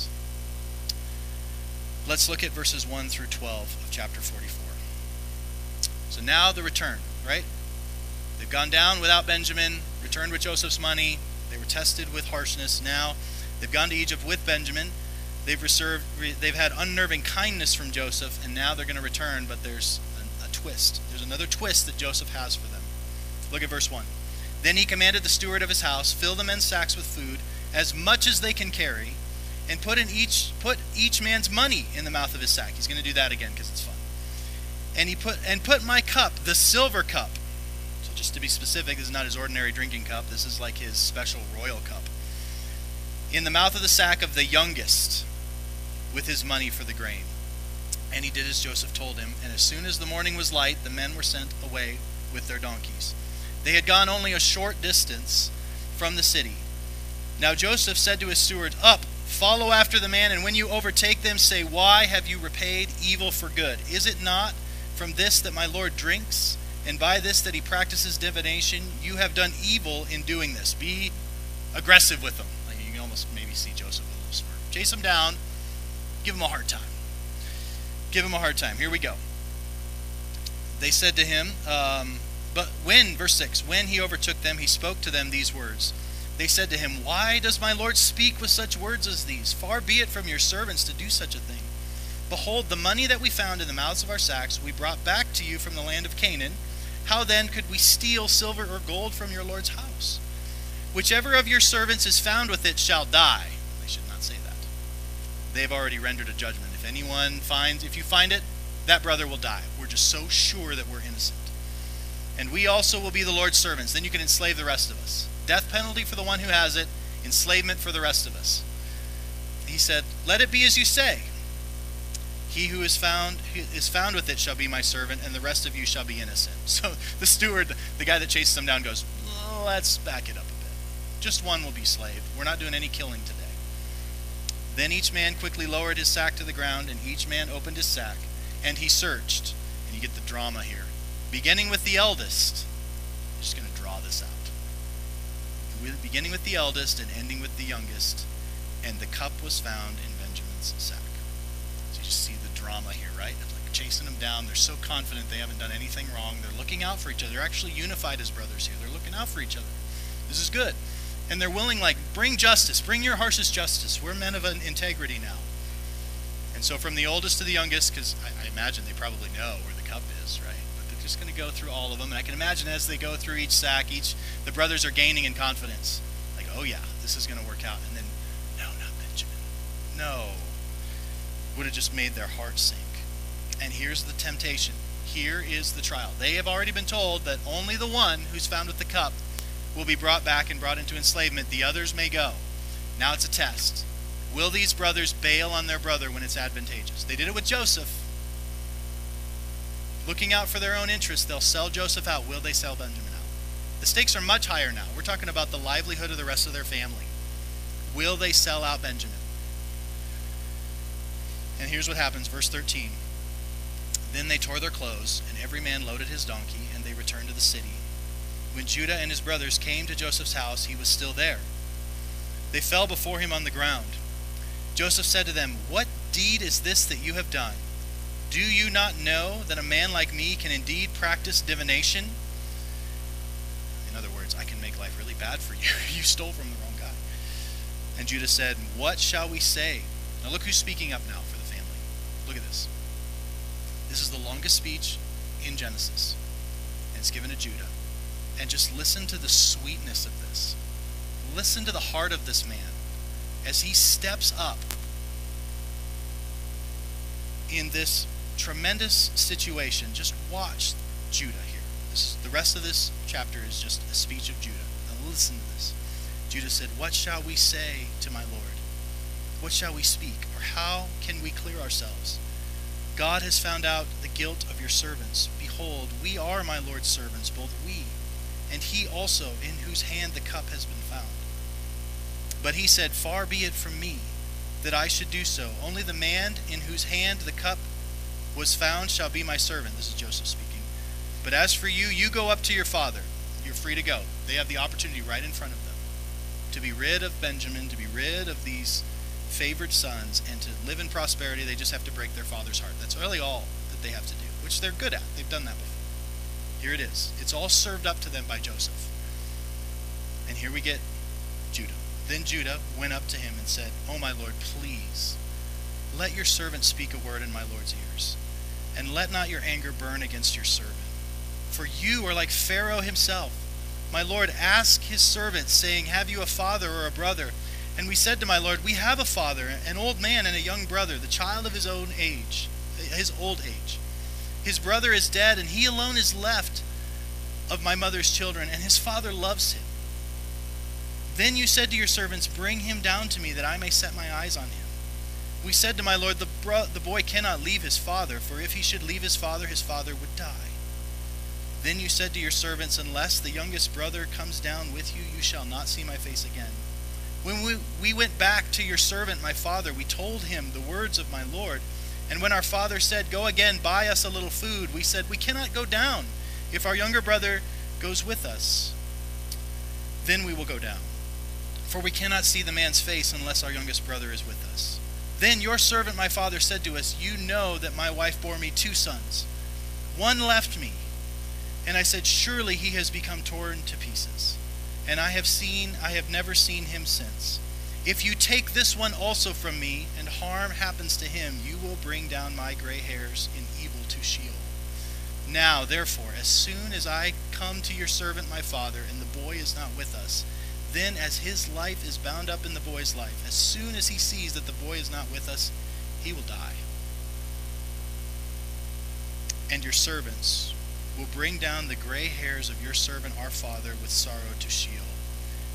Let's look at verses 1 through 12 of chapter 44. So now the return, right? They've gone down without Benjamin, returned with Joseph's money. They were tested with harshness. Now they've gone to Egypt with Benjamin. They've reserved, they've had unnerving kindness from Joseph, and now they're going to return, but there's a, a twist. There's another twist that Joseph has for them. Look at verse 1. Then he commanded the steward of his house, fill the men's sacks with food, as much as they can carry, and put in each put each man's money in the mouth of his sack. He's going to do that again because it's fun. And he put and put my cup, the silver cup. So just to be specific, this is not his ordinary drinking cup. This is like his special royal cup. In the mouth of the sack of the youngest, with his money for the grain. And he did as Joseph told him. And as soon as the morning was light, the men were sent away with their donkeys. They had gone only a short distance from the city. Now Joseph said to his steward, Up, Follow after the man, and when you overtake them, say, Why have you repaid evil for good? Is it not from this that my Lord drinks, and by this that he practices divination? You have done evil in doing this. Be aggressive with them. Like you can almost maybe see Joseph a little smirk. Chase him down. Give him a hard time. Give him a hard time. Here we go. They said to him, um, but when, verse 6, when he overtook them, he spoke to them these words. They said to him, Why does my Lord speak with such words as these? Far be it from your servants to do such a thing. Behold, the money that we found in the mouths of our sacks we brought back to you from the land of Canaan. How then could we steal silver or gold from your Lord's house? Whichever of your servants is found with it shall die. They should not say that. They've already rendered a judgment. If anyone finds, if you find it, that brother will die. We're just so sure that we're innocent. And we also will be the Lord's servants. Then you can enslave the rest of us death penalty for the one who has it, enslavement for the rest of us. He said, Let it be as you say. He who is found is found with it shall be my servant, and the rest of you shall be innocent. So the steward, the guy that chases them down, goes, Let's back it up a bit. Just one will be slave. We're not doing any killing today. Then each man quickly lowered his sack to the ground, and each man opened his sack. And he searched. And you get the drama here. Beginning with the eldest. Beginning with the eldest and ending with the youngest. And the cup was found in Benjamin's sack. So you just see the drama here, right? Like chasing them down. They're so confident they haven't done anything wrong. They're looking out for each other. They're actually unified as brothers here. They're looking out for each other. This is good. And they're willing, like, bring justice. Bring your harshest justice. We're men of integrity now. And so from the oldest to the youngest, because I, I, imagine they probably know where the cup is, right? Just going to go through all of them. And I can imagine as they go through each sack, each the brothers are gaining in confidence. Like, oh yeah, this is going to work out. And then, no, not Benjamin. No. Would have just made their hearts sink. And here's the temptation. Here is the trial. They have already been told that only the one who's found with the cup will be brought back and brought into enslavement. The others may go. Now it's a test. Will these brothers bail on their brother when it's advantageous? They did it with Joseph. Looking out for their own interests, they'll sell Joseph out. Will they sell Benjamin out? The stakes are much higher now. We're talking about the livelihood of the rest of their family. Will they sell out Benjamin? And here's what happens, verse 13. Then they tore their clothes, and every man loaded his donkey, and they returned to the city. When Judah and his brothers came to Joseph's house, he was still there. They fell before him on the ground. Joseph said to them, What deed is this that you have done? Do you not know that a man like me can indeed practice divination? In other words, I can make life really bad for you. you stole from the wrong guy. And Judah said, What shall we say? Now look who's speaking up now for the family. Look at this. This is the longest speech in Genesis, and it's given to Judah. And just listen to the sweetness of this. Listen to the heart of this man as he steps up in this tremendous situation. Just watch Judah here. This is, the rest of this chapter is just a speech of Judah. Now listen to this. Judah said, What shall we say to my Lord? What shall we speak? Or how can we clear ourselves? God has found out the guilt of your servants. Behold, we are my Lord's servants, both we and he also in whose hand the cup has been found. But he said, Far be it from me that I should do so. Only the man in whose hand the cup was found shall be my servant. This is Joseph speaking. But as for you, you go up to your father. You're free to go. They have the opportunity right in front of them to be rid of Benjamin, to be rid of these favored sons, and to live in prosperity. They just have to break their father's heart. That's really all that they have to do, which they're good at. They've done that before. Here it is. It's all served up to them by Joseph. And here we get Judah. Then Judah went up to him and said, Oh, my Lord, please, let your servant speak a word in my Lord's ears, and let not your anger burn against your servant. For you are like Pharaoh himself. My Lord ask his servant, saying, Have you a father or a brother? And we said to my Lord, We have a father, an old man, and a young brother, the child of his own age, his old age. His brother is dead, and he alone is left of my mother's children, and his father loves him. Then you said to your servants, Bring him down to me, that I may set my eyes on him. We said to my Lord, the, bro- the boy cannot leave his father, for if he should leave his father, his father would die. Then you said to your servants, Unless the youngest brother comes down with you, you shall not see my face again. When we, we went back to your servant, my father, we told him the words of my Lord. And when our father said, Go again, buy us a little food, we said, We cannot go down. If our younger brother goes with us, then we will go down. For we cannot see the man's face unless our youngest brother is with us. Then your servant, my father, said to us, You know that my wife bore me two sons. One left me. And I said, Surely he has become torn to pieces. And I have seen, I have never seen him since. If you take this one also from me, and harm happens to him, you will bring down my gray hairs in evil to Sheol. Now, therefore, as soon as I come to your servant my father, and the boy is not with us, then as his life is bound up in the boy's life, as soon as he sees that the boy is not with us, he will die. And your servants will bring down the gray hairs of your servant our father with sorrow to Sheol.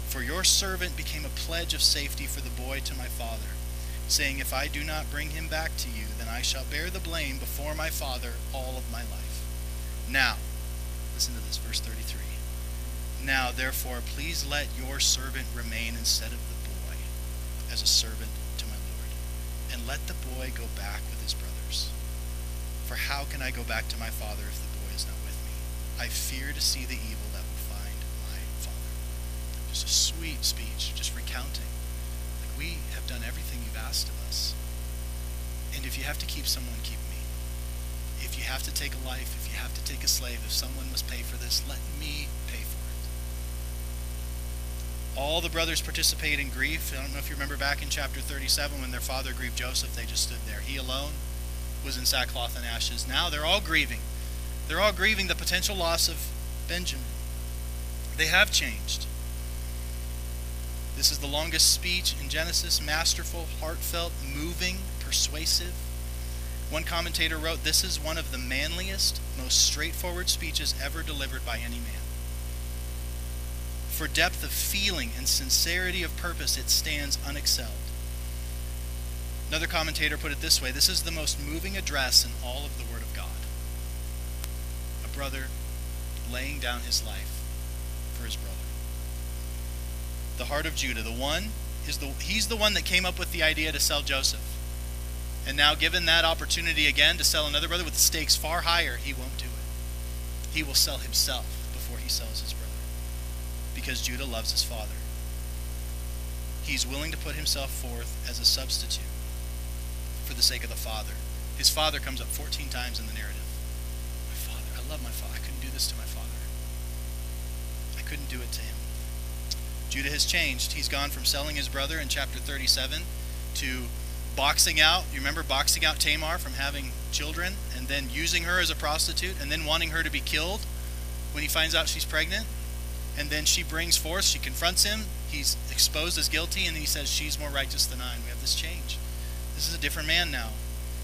For your servant became a pledge of safety for the boy to my father, saying, If I do not bring him back to you, then I shall bear the blame before my father all of my life. Now, listen to this, verse 33. Now, therefore, please let your servant remain instead of the boy as a servant to my Lord, and let the boy go back with his brothers. For how can I go back to my father if the boy is not with me? I fear to see the evil that will find my father. Just a sweet speech, just recounting. Like, we have done everything you've asked of us. And if you have to keep someone, keep me. If you have to take a life, if you have to take a slave, if someone must pay for this, let me pay for it. All the brothers participate in grief. I don't know if you remember back in chapter 37 when their father grieved Joseph, they just stood there. He alone was in sackcloth and ashes. Now they're all grieving. They're all grieving the potential loss of Benjamin. They have changed. This is the longest speech in Genesis, masterful, heartfelt, moving, persuasive. One commentator wrote, This is one of the manliest, most straightforward speeches ever delivered by any man. For depth of feeling and sincerity of purpose, it stands unexcelled. Another commentator put it this way this is the most moving address in all of the Word of God. A brother laying down his life for his brother. The heart of Judah, the one is the he's the one that came up with the idea to sell Joseph. And now given that opportunity again to sell another brother with stakes far higher, he won't do it. He will sell himself before he sells his. Because Judah loves his father. He's willing to put himself forth as a substitute for the sake of the Father. His Father comes up 14 times in the narrative. My Father, I love my Father. I couldn't do this to my Father. I couldn't do it to him. Judah has changed. He's gone from selling his brother in chapter 37 to boxing out. You remember boxing out Tamar from having children and then using her as a prostitute and then wanting her to be killed when he finds out she's pregnant. And then she brings forth, she confronts him. He's exposed as guilty, and he says, She's more righteous than I. And we have this change. This is a different man now.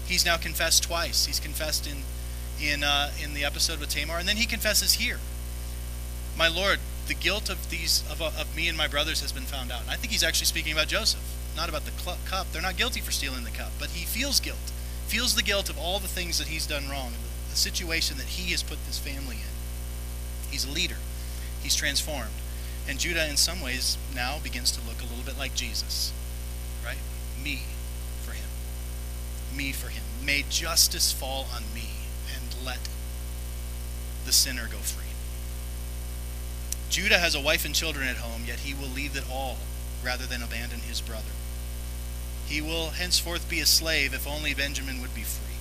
He's now confessed twice. He's confessed in in uh, in the episode with Tamar, and then he confesses here. My Lord, the guilt of these of, of me and my brothers has been found out. And I think he's actually speaking about Joseph, not about the cl- cup. They're not guilty for stealing the cup, but he feels guilt, feels the guilt of all the things that he's done wrong, the, the situation that he has put this family in. He's a leader. He's transformed. And Judah, in some ways, now begins to look a little bit like Jesus. Right? Me for him. me for him. May justice fall on me and let the sinner go free. Judah has a wife and children at home, yet he will leave it all rather than abandon his brother. He will henceforth be a slave if only Benjamin would be free.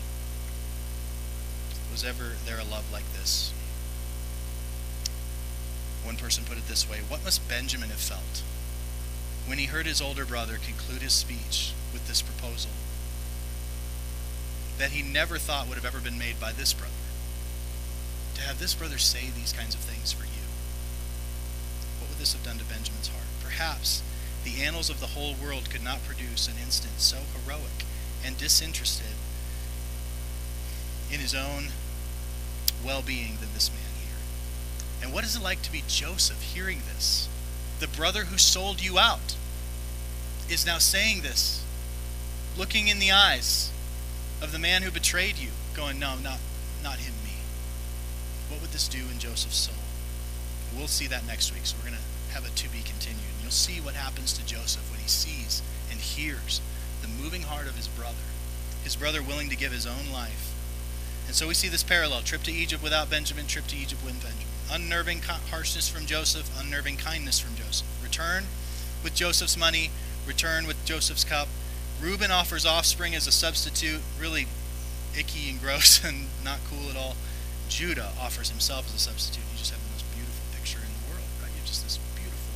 Was ever there a love like this? One person put it this way What must Benjamin have felt when he heard his older brother conclude his speech with this proposal? that he never thought would have ever been made by this brother. To have this brother say these kinds of things for you, what would this have done to Benjamin's heart? Perhaps the annals of the whole world could not produce an instance so heroic and disinterested in his own well being than this man. And what is it like to be Joseph hearing this? The brother who sold you out is now saying this, looking in the eyes of the man who betrayed you, going, No, not, not him, me. What would this do in Joseph's soul? We'll see that next week, so we're going to have it to be continued. And you'll see what happens to Joseph when he sees and hears the moving heart of his brother, his brother willing to give his own life. And so we see this parallel trip to Egypt without Benjamin, trip to Egypt with Benjamin. Unnerving harshness from Joseph, unnerving kindness from Joseph. Return with Joseph's money, return with Joseph's cup, Reuben offers offspring as a substitute, really icky and gross and not cool at all. Judah offers himself as a substitute. You just have the most beautiful picture in the world, right? You have just this beautiful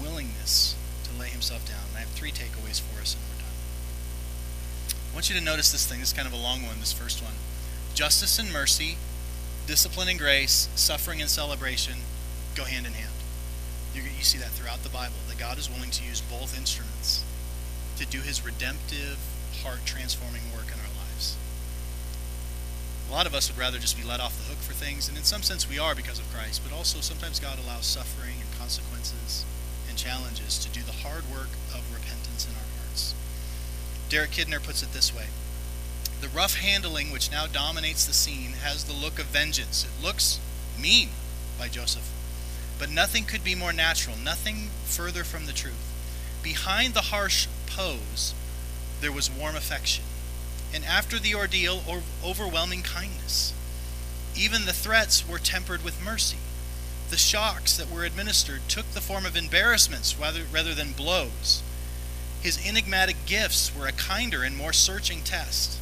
willingness to lay himself down. And I have three takeaways for us, and we're done. I want you to notice this thing. This is kind of a long one, this first one. Justice and mercy, discipline and grace, suffering and celebration go hand in hand. You, you see that throughout the Bible, that God is willing to use both instruments to do his redemptive, heart transforming work in our lives. A lot of us would rather just be let off the hook for things, and in some sense we are because of Christ, but also sometimes God allows suffering and consequences and challenges to do the hard work of repentance in our hearts. Derek Kidner puts it this way The rough handling which now dominates the scene has the look of vengeance. It looks mean by Joseph, but nothing could be more natural, nothing further from the truth. Behind the harsh pose, there was warm affection, and after the ordeal, or overwhelming kindness. Even the threats were tempered with mercy. The shocks that were administered took the form of embarrassments rather, rather than blows. His enigmatic gifts were a kinder and more searching test.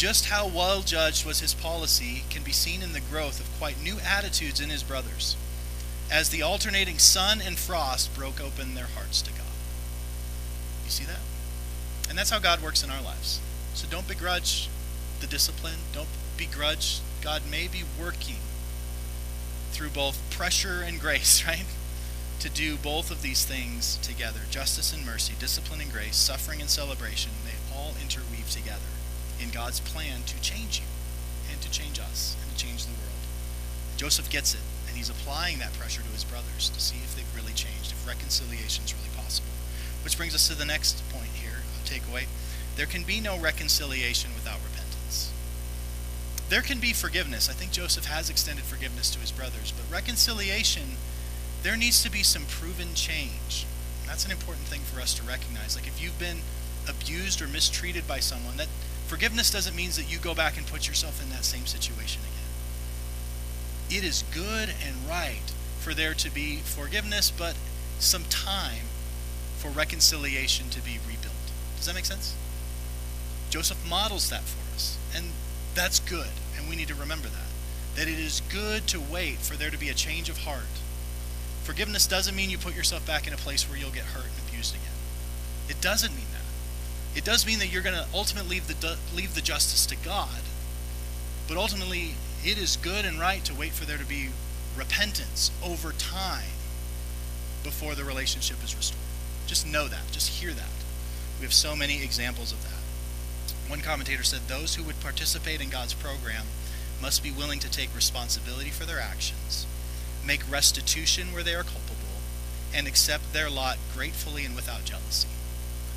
Just how well judged was his policy can be seen in the growth of quite new attitudes in his brothers, as the alternating sun and frost broke open their hearts to God. You see that? And that's how God works in our lives. So don't begrudge the discipline. Don't begrudge God may be working through both pressure and grace, right? To do both of these things together justice and mercy, discipline and grace, suffering and celebration they all interweave together in God's plan to change you and to change us and to change the world. Joseph gets it, and he's applying that pressure to his brothers to see if they've really changed, if reconciliation is really possible. Which brings us to the next point here, a takeaway. There can be no reconciliation without repentance. There can be forgiveness. I think Joseph has extended forgiveness to his brothers, but reconciliation, there needs to be some proven change. That's an important thing for us to recognize. Like if you've been abused or mistreated by someone, that forgiveness doesn't mean that you go back and put yourself in that same situation again. It is good and right for there to be forgiveness, but some time for reconciliation to be rebuilt. Does that make sense? Joseph models that for us. And that's good. And we need to remember that. That it is good to wait for there to be a change of heart. Forgiveness doesn't mean you put yourself back in a place where you'll get hurt and abused again. It doesn't mean. It does mean that you're going to ultimately leave the, leave the justice to God. But ultimately, it is good and right to wait for there to be repentance over time before the relationship is restored. Just know that. Just hear that. We have so many examples of that. One commentator said those who would participate in God's program must be willing to take responsibility for their actions, make restitution where they are culpable, and accept their lot gratefully and without jealousy.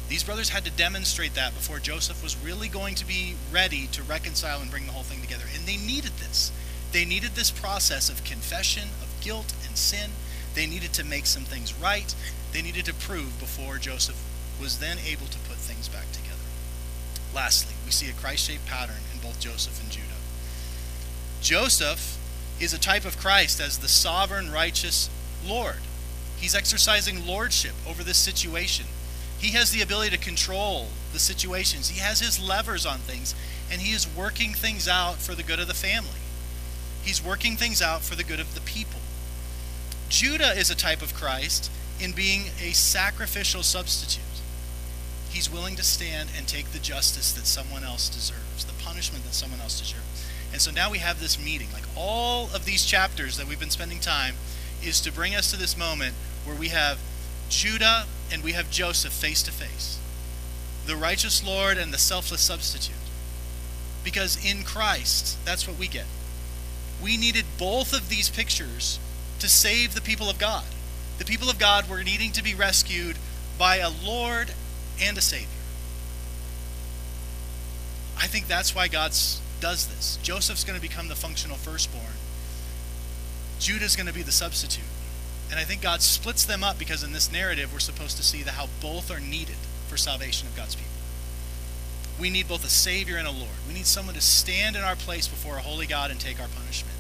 These brothers had to demonstrate that before Joseph was really going to be ready to reconcile and bring the whole thing together. And they needed this. They needed this process of confession, of guilt and sin. They needed to make some things right. They needed to prove before Joseph was then able to put things back together. Lastly, we see a Christ shaped pattern in both Joseph and Judah. Joseph is a type of Christ as the sovereign, righteous Lord. He's exercising lordship over this situation. He has the ability to control the situations, he has his levers on things, and he is working things out for the good of the family. He's working things out for the good of the people. Judah is a type of Christ in being a sacrificial substitute. He's willing to stand and take the justice that someone else deserves, the punishment that someone else deserves. And so now we have this meeting. Like all of these chapters that we've been spending time is to bring us to this moment where we have Judah and we have Joseph face to face. The righteous Lord and the selfless substitute. Because in Christ, that's what we get. We needed both of these pictures to save the people of God. The people of God were needing to be rescued by a Lord and a Savior. I think that's why God does this. Joseph's going to become the functional firstborn. Judah's going to be the substitute. And I think God splits them up because in this narrative we're supposed to see that how both are needed for salvation of God's people. We need both a Savior and a Lord. We need someone to stand in our place before a holy God and take our punishment.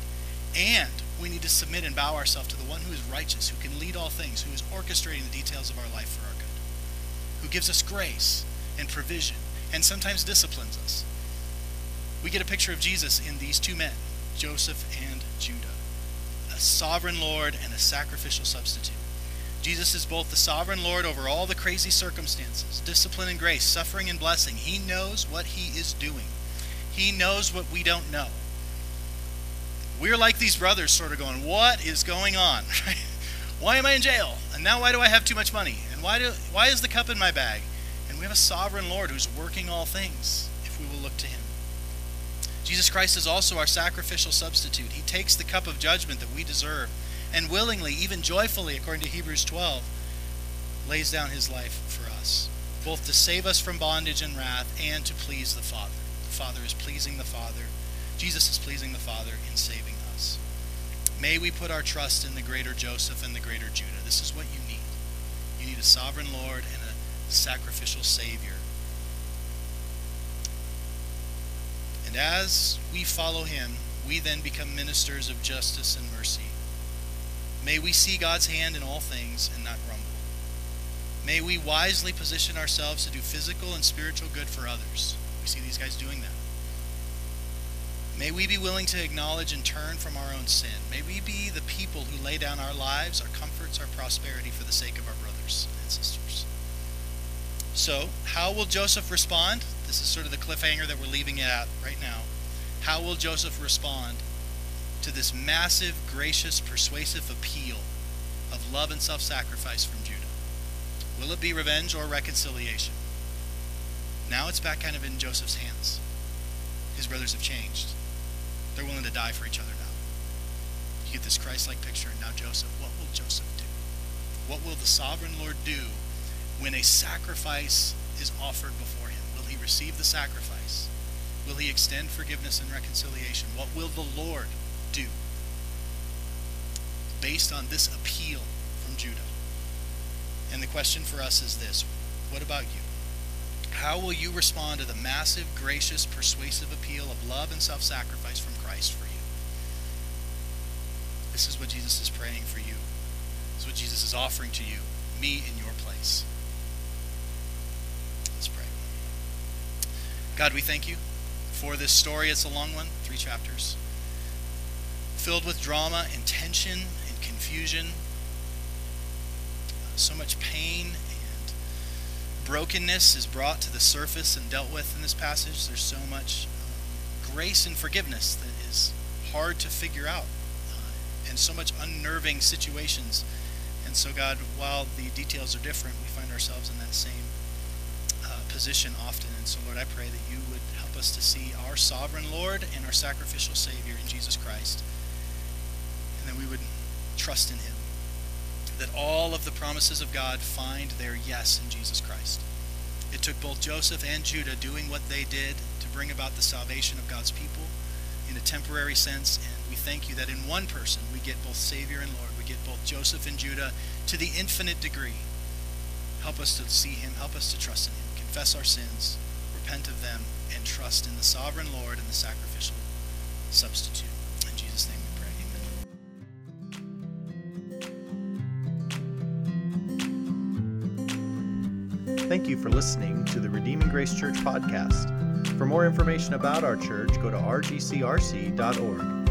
And we need to submit and bow ourselves to the one who is righteous, who can lead all things, who is orchestrating the details of our life for our good who gives us grace and provision and sometimes disciplines us. We get a picture of Jesus in these two men, Joseph and Judah, sovereign Lord and a sacrificial substitute. Jesus is both the sovereign Lord over all the crazy circumstances, discipline and grace, suffering and blessing. He knows what he is doing. He knows what we don't know. We're like these brothers, sort of going, What is going on? Why am I in jail? And now why do I have too much money? And why, do, why is the cup in my bag? And we have a sovereign Lord who's working all things if we will look to him. Jesus Christ is also our sacrificial substitute. He takes the cup of judgment that we deserve and willingly, even joyfully, according to Hebrews 12, lays down his life for us, both to save us from bondage and wrath and to please the Father. The Father is pleasing the Father. Jesus is pleasing the Father in saving us. May we put our trust in the greater Joseph and the greater Judah. This is what you need. You need a sovereign Lord and a sacrificial Savior. And as we follow him, we then become ministers of justice and mercy. May we see God's hand in all things and not grumble. May we wisely position ourselves to do physical and spiritual good for others. We see these guys doing that. May we be willing to acknowledge and turn from our own sin. May we be the people who lay down our lives, our comforts, our prosperity for the sake of our brothers and sisters. So, how will Joseph respond? This is sort of the cliffhanger that we're leaving it at right now. How will Joseph respond to this massive, gracious, persuasive appeal of love and self sacrifice from Judah? Will it be revenge or reconciliation? Now it's back kind of in Joseph's hands. His brothers have changed. They're willing to die for each other now. You get this Christ like picture, and now Joseph. What will Joseph do? What will the sovereign Lord do when a sacrifice is offered before receive the sacrifice? Will he extend forgiveness and reconciliation? What will the Lord do based on this appeal from Judah? And the question for us is this What about you? How will you respond to the massive, gracious, persuasive appeal of love and self sacrifice from Christ for you? This is what Jesus is praying for you. This is what Jesus is offering to you, me in your place. Let's pray. God, we thank you for this story. It's a long one, three chapters, filled with drama and tension and confusion, so much pain and brokenness is brought to the surface and dealt with in this passage. There's so much um, grace and forgiveness that is hard to figure out, uh, and so much unnerving situations. And so, God, while the details are different, we find ourselves in that same uh, position often. And so, Lord, I pray that you would help us to see our sovereign Lord and our sacrificial Savior in Jesus Christ, and that we would trust in Him. That all of the promises of God find their yes in Jesus Christ. It took both Joseph and Judah doing what they did to bring about the salvation of God's people in a temporary sense, and we thank you that in one person we get both Savior and Lord. We get both Joseph and Judah to the infinite degree. Help us to see Him, help us to trust in Him, confess our sins, repent of them, and trust in the sovereign Lord and the sacrificial substitute. In Jesus' name we pray. Amen. Thank you for listening to the Redeeming Grace Church podcast. For more information about our church, go to rgcrc.org.